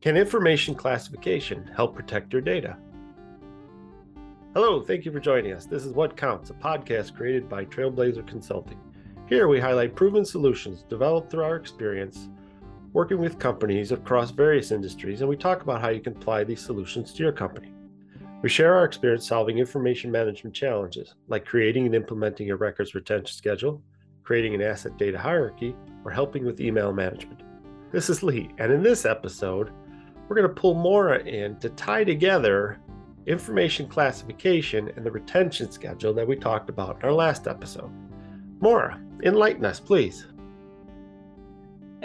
Can information classification help protect your data? Hello, thank you for joining us. This is What Counts, a podcast created by Trailblazer Consulting. Here we highlight proven solutions developed through our experience working with companies across various industries, and we talk about how you can apply these solutions to your company. We share our experience solving information management challenges, like creating and implementing a records retention schedule, creating an asset data hierarchy, or helping with email management. This is Lee, and in this episode, we're going to pull Maura in to tie together information classification and the retention schedule that we talked about in our last episode. Maura, enlighten us, please.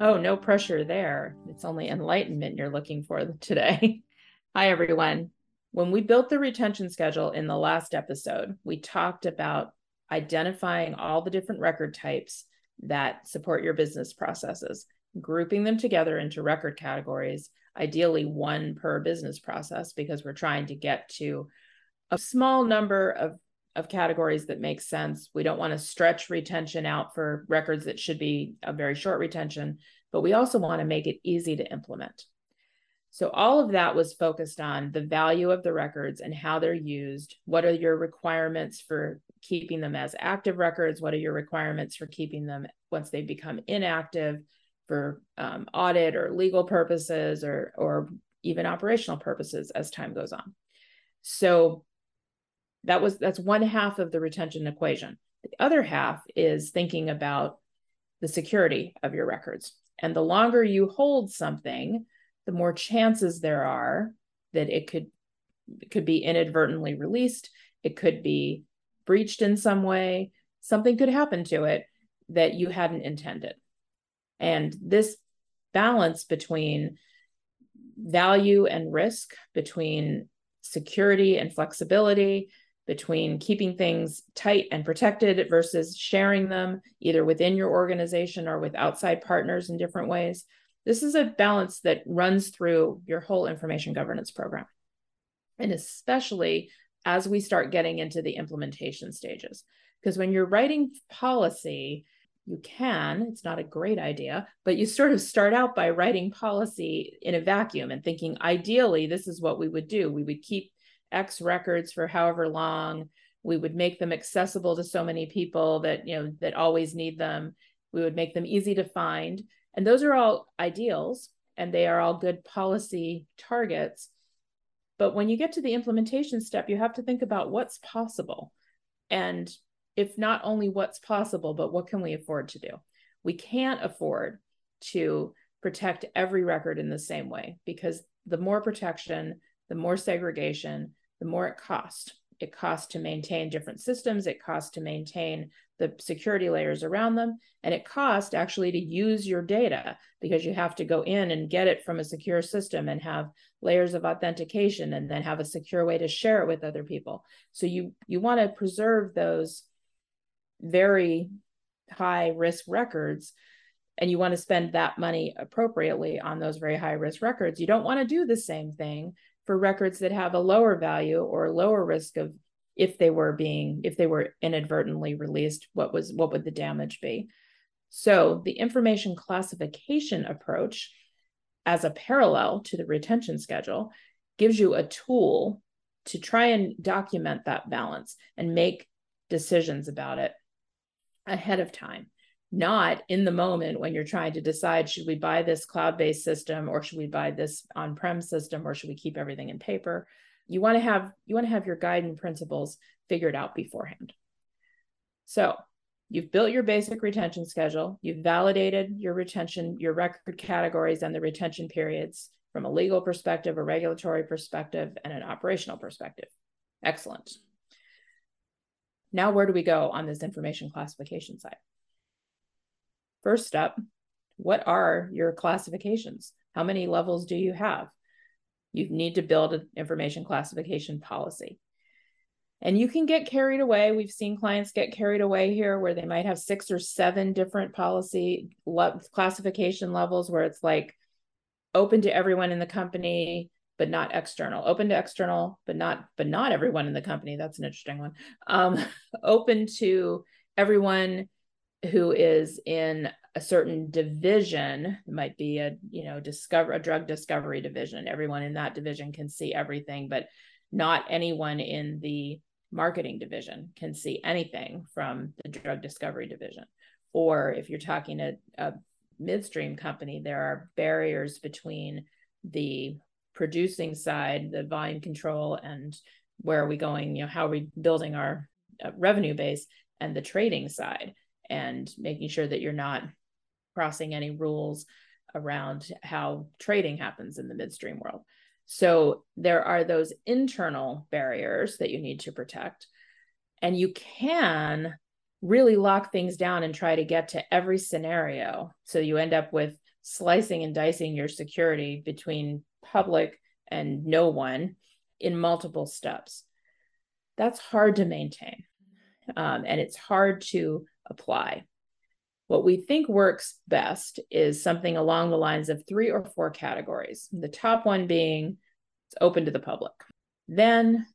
oh, no pressure there. It's only enlightenment you're looking for today. Hi, everyone. When we built the retention schedule in the last episode, we talked about identifying all the different record types that support your business processes grouping them together into record categories, ideally one per business process, because we're trying to get to a small number of, of categories that make sense. We don't want to stretch retention out for records that should be a very short retention, but we also want to make it easy to implement. So, all of that was focused on the value of the records and how they're used. What are your requirements for keeping them as active records? What are your requirements for keeping them once they become inactive? for um, audit or legal purposes or or even operational purposes as time goes on. So that was that's one half of the retention equation. The other half is thinking about the security of your records. And the longer you hold something, the more chances there are that it could it could be inadvertently released, it could be breached in some way, something could happen to it that you hadn't intended. And this balance between value and risk, between security and flexibility, between keeping things tight and protected versus sharing them either within your organization or with outside partners in different ways. This is a balance that runs through your whole information governance program. And especially as we start getting into the implementation stages. Because when you're writing policy, you can it's not a great idea but you sort of start out by writing policy in a vacuum and thinking ideally this is what we would do we would keep x records for however long we would make them accessible to so many people that you know that always need them we would make them easy to find and those are all ideals and they are all good policy targets but when you get to the implementation step you have to think about what's possible and if not only what's possible, but what can we afford to do? We can't afford to protect every record in the same way because the more protection, the more segregation, the more it costs. It costs to maintain different systems, it costs to maintain the security layers around them, and it costs actually to use your data because you have to go in and get it from a secure system and have layers of authentication and then have a secure way to share it with other people. So you you want to preserve those very high risk records and you want to spend that money appropriately on those very high risk records, you don't want to do the same thing for records that have a lower value or lower risk of if they were being if they were inadvertently released what was what would the damage be? So the information classification approach as a parallel to the retention schedule gives you a tool to try and document that balance and make decisions about it ahead of time not in the moment when you're trying to decide should we buy this cloud-based system or should we buy this on-prem system or should we keep everything in paper? You want to have you want to have your guiding principles figured out beforehand. So you've built your basic retention schedule you've validated your retention your record categories and the retention periods from a legal perspective a regulatory perspective and an operational perspective. Excellent. Now, where do we go on this information classification side? First up, what are your classifications? How many levels do you have? You need to build an information classification policy. And you can get carried away. We've seen clients get carried away here where they might have six or seven different policy le- classification levels where it's like open to everyone in the company, but not external open to external but not but not everyone in the company that's an interesting one um, open to everyone who is in a certain division it might be a you know discover a drug discovery division. Everyone in that division can see everything but not anyone in the marketing division can see anything from the drug discovery division. Or if you're talking a, a midstream company there are barriers between the producing side the volume control and where are we going you know how are we building our uh, revenue base and the trading side and making sure that you're not crossing any rules around how trading happens in the midstream world. So there are those internal barriers that you need to protect. And you can really lock things down and try to get to every scenario. So you end up with slicing and dicing your security between public and no one in multiple steps. That's hard to maintain. Um, and it's hard to apply. What we think works best is something along the lines of three or four categories. The top one being it's open to the public. Then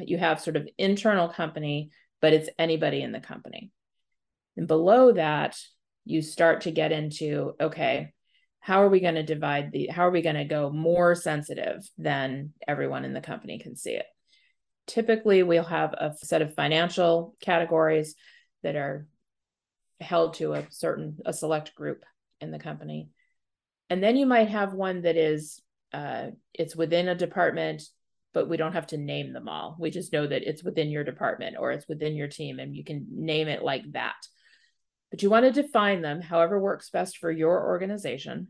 you have sort of internal company, but it's anybody in the company. And below that, you start to get into okay, how are we going to divide the, how are we going to go more sensitive than everyone in the company can see it? Typically, we'll have a set of financial categories that are held to a certain a select group in the company. And then you might have one that is uh, it's within a department but we don't have to name them all. We just know that it's within your department or it's within your team and you can name it like that. But you want to define them however works best for your organization.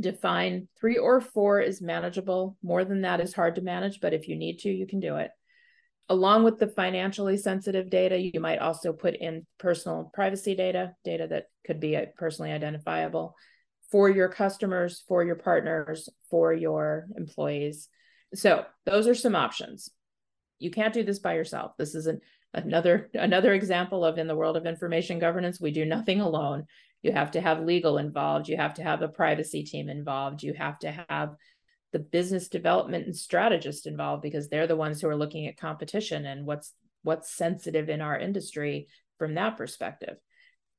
Define three or four is manageable. More than that is hard to manage but if you need to you can do it along with the financially sensitive data, you might also put in personal privacy data, data that could be uh, personally identifiable for your customers, for your partners, for your employees. So those are some options. You can't do this by yourself. This is an, another another example of in the world of information governance, we do nothing alone. You have to have legal involved. You have to have a privacy team involved. You have to have the business development and strategist involved because they're the ones who are looking at competition and what's what's sensitive in our industry from that perspective.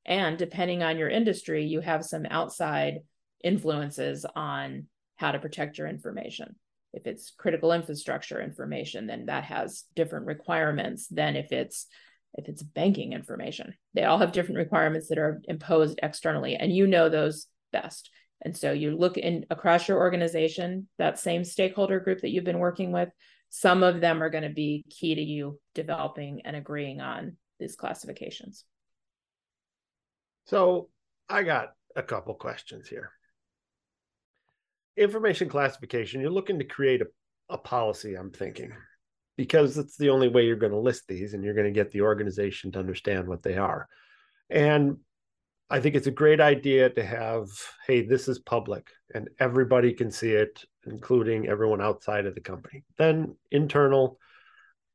And depending on your industry you have some outside influences on how to protect your information. If it's critical infrastructure information then that has different requirements than if it's if it's banking information. They all have different requirements that are imposed externally and you know those best and so you look in across your organization, that same stakeholder group that you've been working with, some of them are going to be key to you developing and agreeing on these classifications. So I got a couple questions here. Information classification, you're looking to create a, a policy, I'm thinking, because it's the only way you're going to list these and you're going to get the organization to understand what they are. And I think it's a great idea to have, hey, this is public and everybody can see it, including everyone outside of the company. Then internal,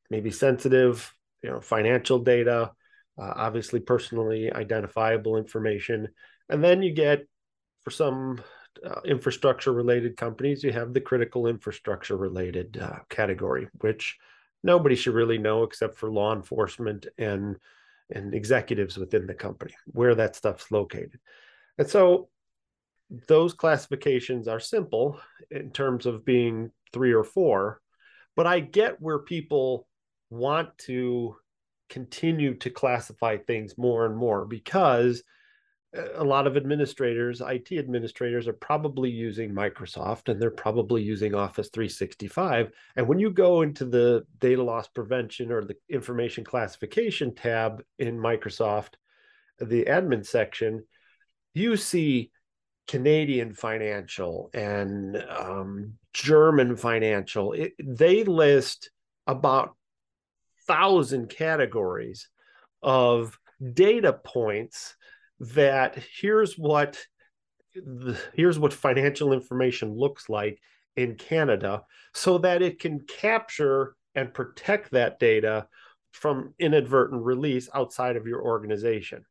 maybe sensitive, you know, financial data, uh, obviously personally identifiable information. And then you get for some uh, infrastructure related companies, you have the critical infrastructure related uh, category, which nobody should really know except for law enforcement and and executives within the company where that stuff's located. And so those classifications are simple in terms of being three or four, but I get where people want to continue to classify things more and more because a lot of administrators, IT administrators, are probably using Microsoft and they're probably using Office 365. And when you go into the data loss prevention or the information classification tab in Microsoft, the admin section, you see Canadian financial and um, German financial. It, they list about thousand categories of data points that here's what the, here's what financial information looks like in Canada so that it can capture and protect that data from inadvertent release outside of your organization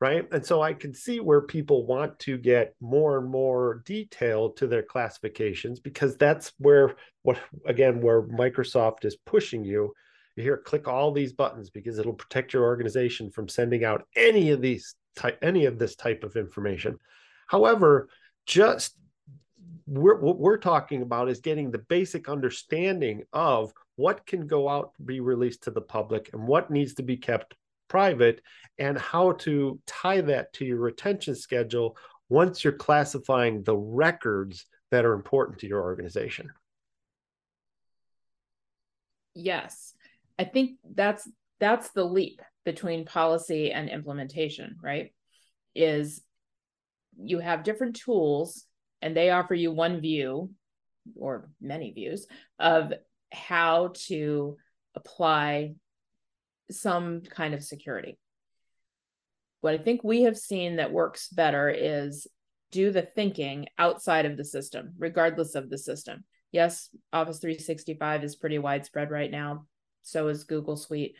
right? And so i can see where people want to get more and more detailed to their classifications because that's where what again where microsoft is pushing you. You here click all these buttons because it'll protect your organization from sending out any of these type any of this type of information. However, just we're, what we're talking about is getting the basic understanding of what can go out be released to the public and what needs to be kept private and how to tie that to your retention schedule once you're classifying the records that are important to your organization yes i think that's that's the leap between policy and implementation right is you have different tools and they offer you one view or many views of how to apply some kind of security. What I think we have seen that works better is do the thinking outside of the system, regardless of the system. Yes, Office 365 is pretty widespread right now. So is Google Suite.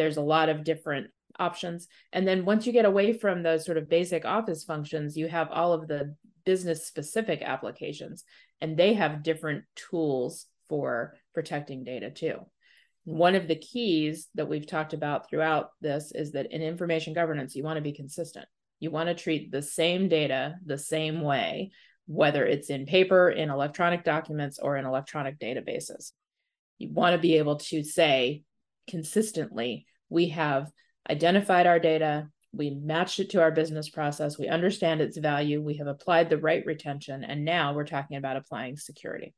There's a lot of different options. And then once you get away from those sort of basic office functions, you have all of the business specific applications, and they have different tools for protecting data too. One of the keys that we've talked about throughout this is that in information governance, you want to be consistent. You want to treat the same data the same way, whether it's in paper, in electronic documents, or in electronic databases. You want to be able to say consistently, we have identified our data, we matched it to our business process, we understand its value, we have applied the right retention, and now we're talking about applying security.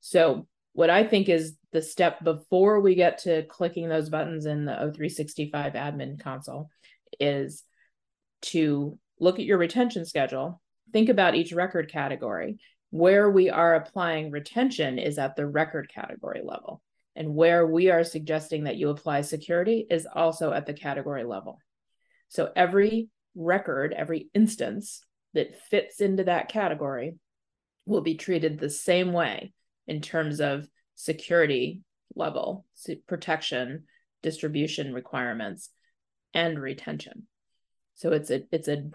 So what I think is the step before we get to clicking those buttons in the O365 admin console is to look at your retention schedule, think about each record category. Where we are applying retention is at the record category level. And where we are suggesting that you apply security is also at the category level. So every record, every instance that fits into that category will be treated the same way in terms of security level, protection, distribution requirements, and retention. So it's a it's a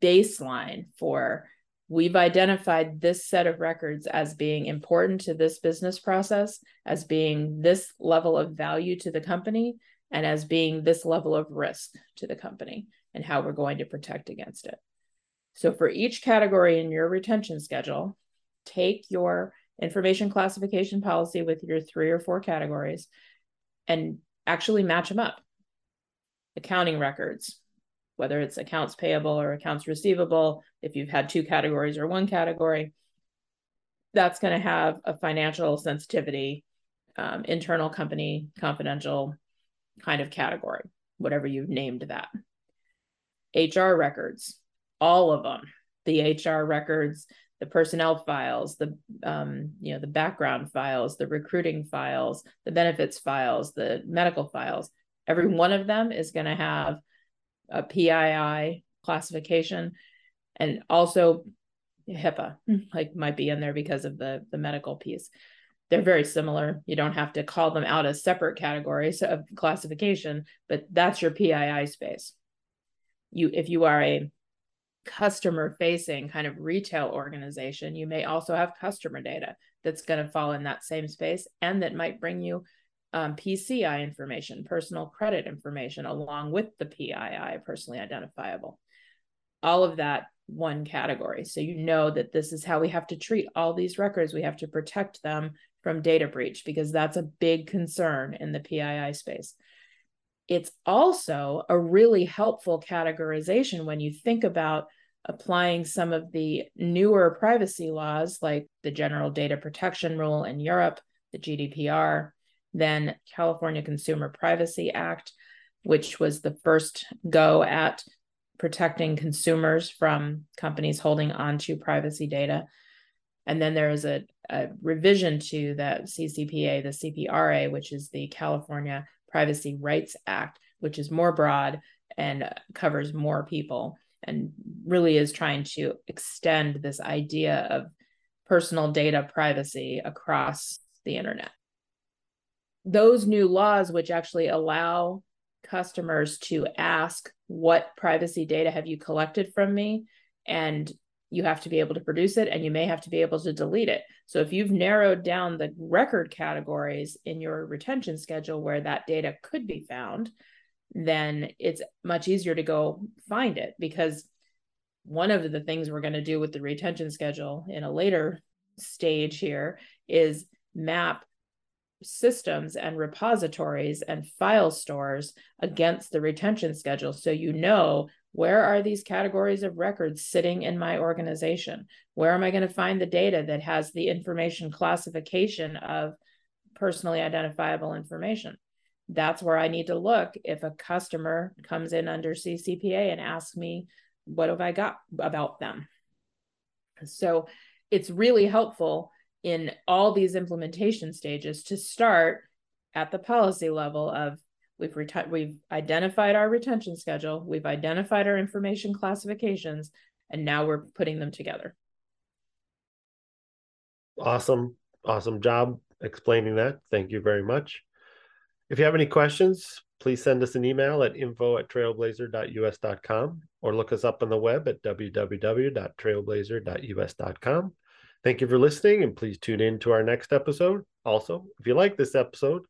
baseline for we've identified this set of records as being important to this business process, as being this level of value to the company, and as being this level of risk to the company, and how we're going to protect against it. So for each category in your retention schedule, take your information classification policy with your three or four categories and actually match them up. Accounting records, whether it's accounts payable or accounts receivable, if you've had two categories or one category, that's going to have a financial sensitivity, um, internal company, confidential kind of category, whatever you've named that. HR records, all of them, the HR records the personnel files, the um, you know the background files, the recruiting files, the benefits files, the medical files. Every one of them is going to have a PII classification, and also HIPAA mm-hmm. like might be in there because of the the medical piece. They're very similar. You don't have to call them out as separate categories of classification, but that's your PII space. You if you are a customer facing kind of retail organization, you may also have customer data that's going to fall in that same space and that might bring you um, PCI information, personal credit information, along with the PII, personally identifiable. All of that one category. So you know that this is how we have to treat all these records. We have to protect them from data breach because that's a big concern in the PII space. It's also a really helpful categorization when you think about applying some of the newer privacy laws, like the General Data Protection Rule in Europe, the GDPR, then California Consumer Privacy Act, which was the first go at protecting consumers from companies holding onto privacy data. And then there is a, a revision to the CCPA, the CPRA, which is the California Privacy Rights Act, which is more broad and covers more people and really is trying to extend this idea of personal data privacy across the internet. Those new laws, which actually allow customers to ask, What privacy data have you collected from me? And you have to be able to produce it and you may have to be able to delete it. So if you've narrowed down the record categories in your retention schedule where that data could be found, then it's much easier to go find it because one of the things we're going to do with the retention schedule in a later stage here is map systems and repositories and file stores against the retention schedule. So you know where are these categories of records sitting in my organization? Where am i going to find the data that has the information classification of personally identifiable information? That's where i need to look if a customer comes in under ccpa and asks me what have i got about them? So it's really helpful in all these implementation stages to start at the policy level of we've reti- we've identified our retention schedule, we've identified our information classifications, and now we're putting them together. Awesome. Awesome job explaining that. Thank you very much. If you have any questions, please send us an email at info at trailblazer.us.com or look us up on the web at www.trailblazer.us.com. Thank you for listening, and please tune in to our next episode. Also, if you like this episode,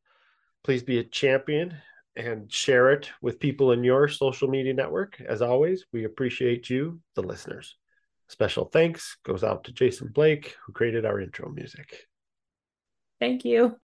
please be a champion and share it with people in your social media network. As always, we appreciate you, the listeners. Special thanks goes out to Jason Blake, who created our intro music. Thank you.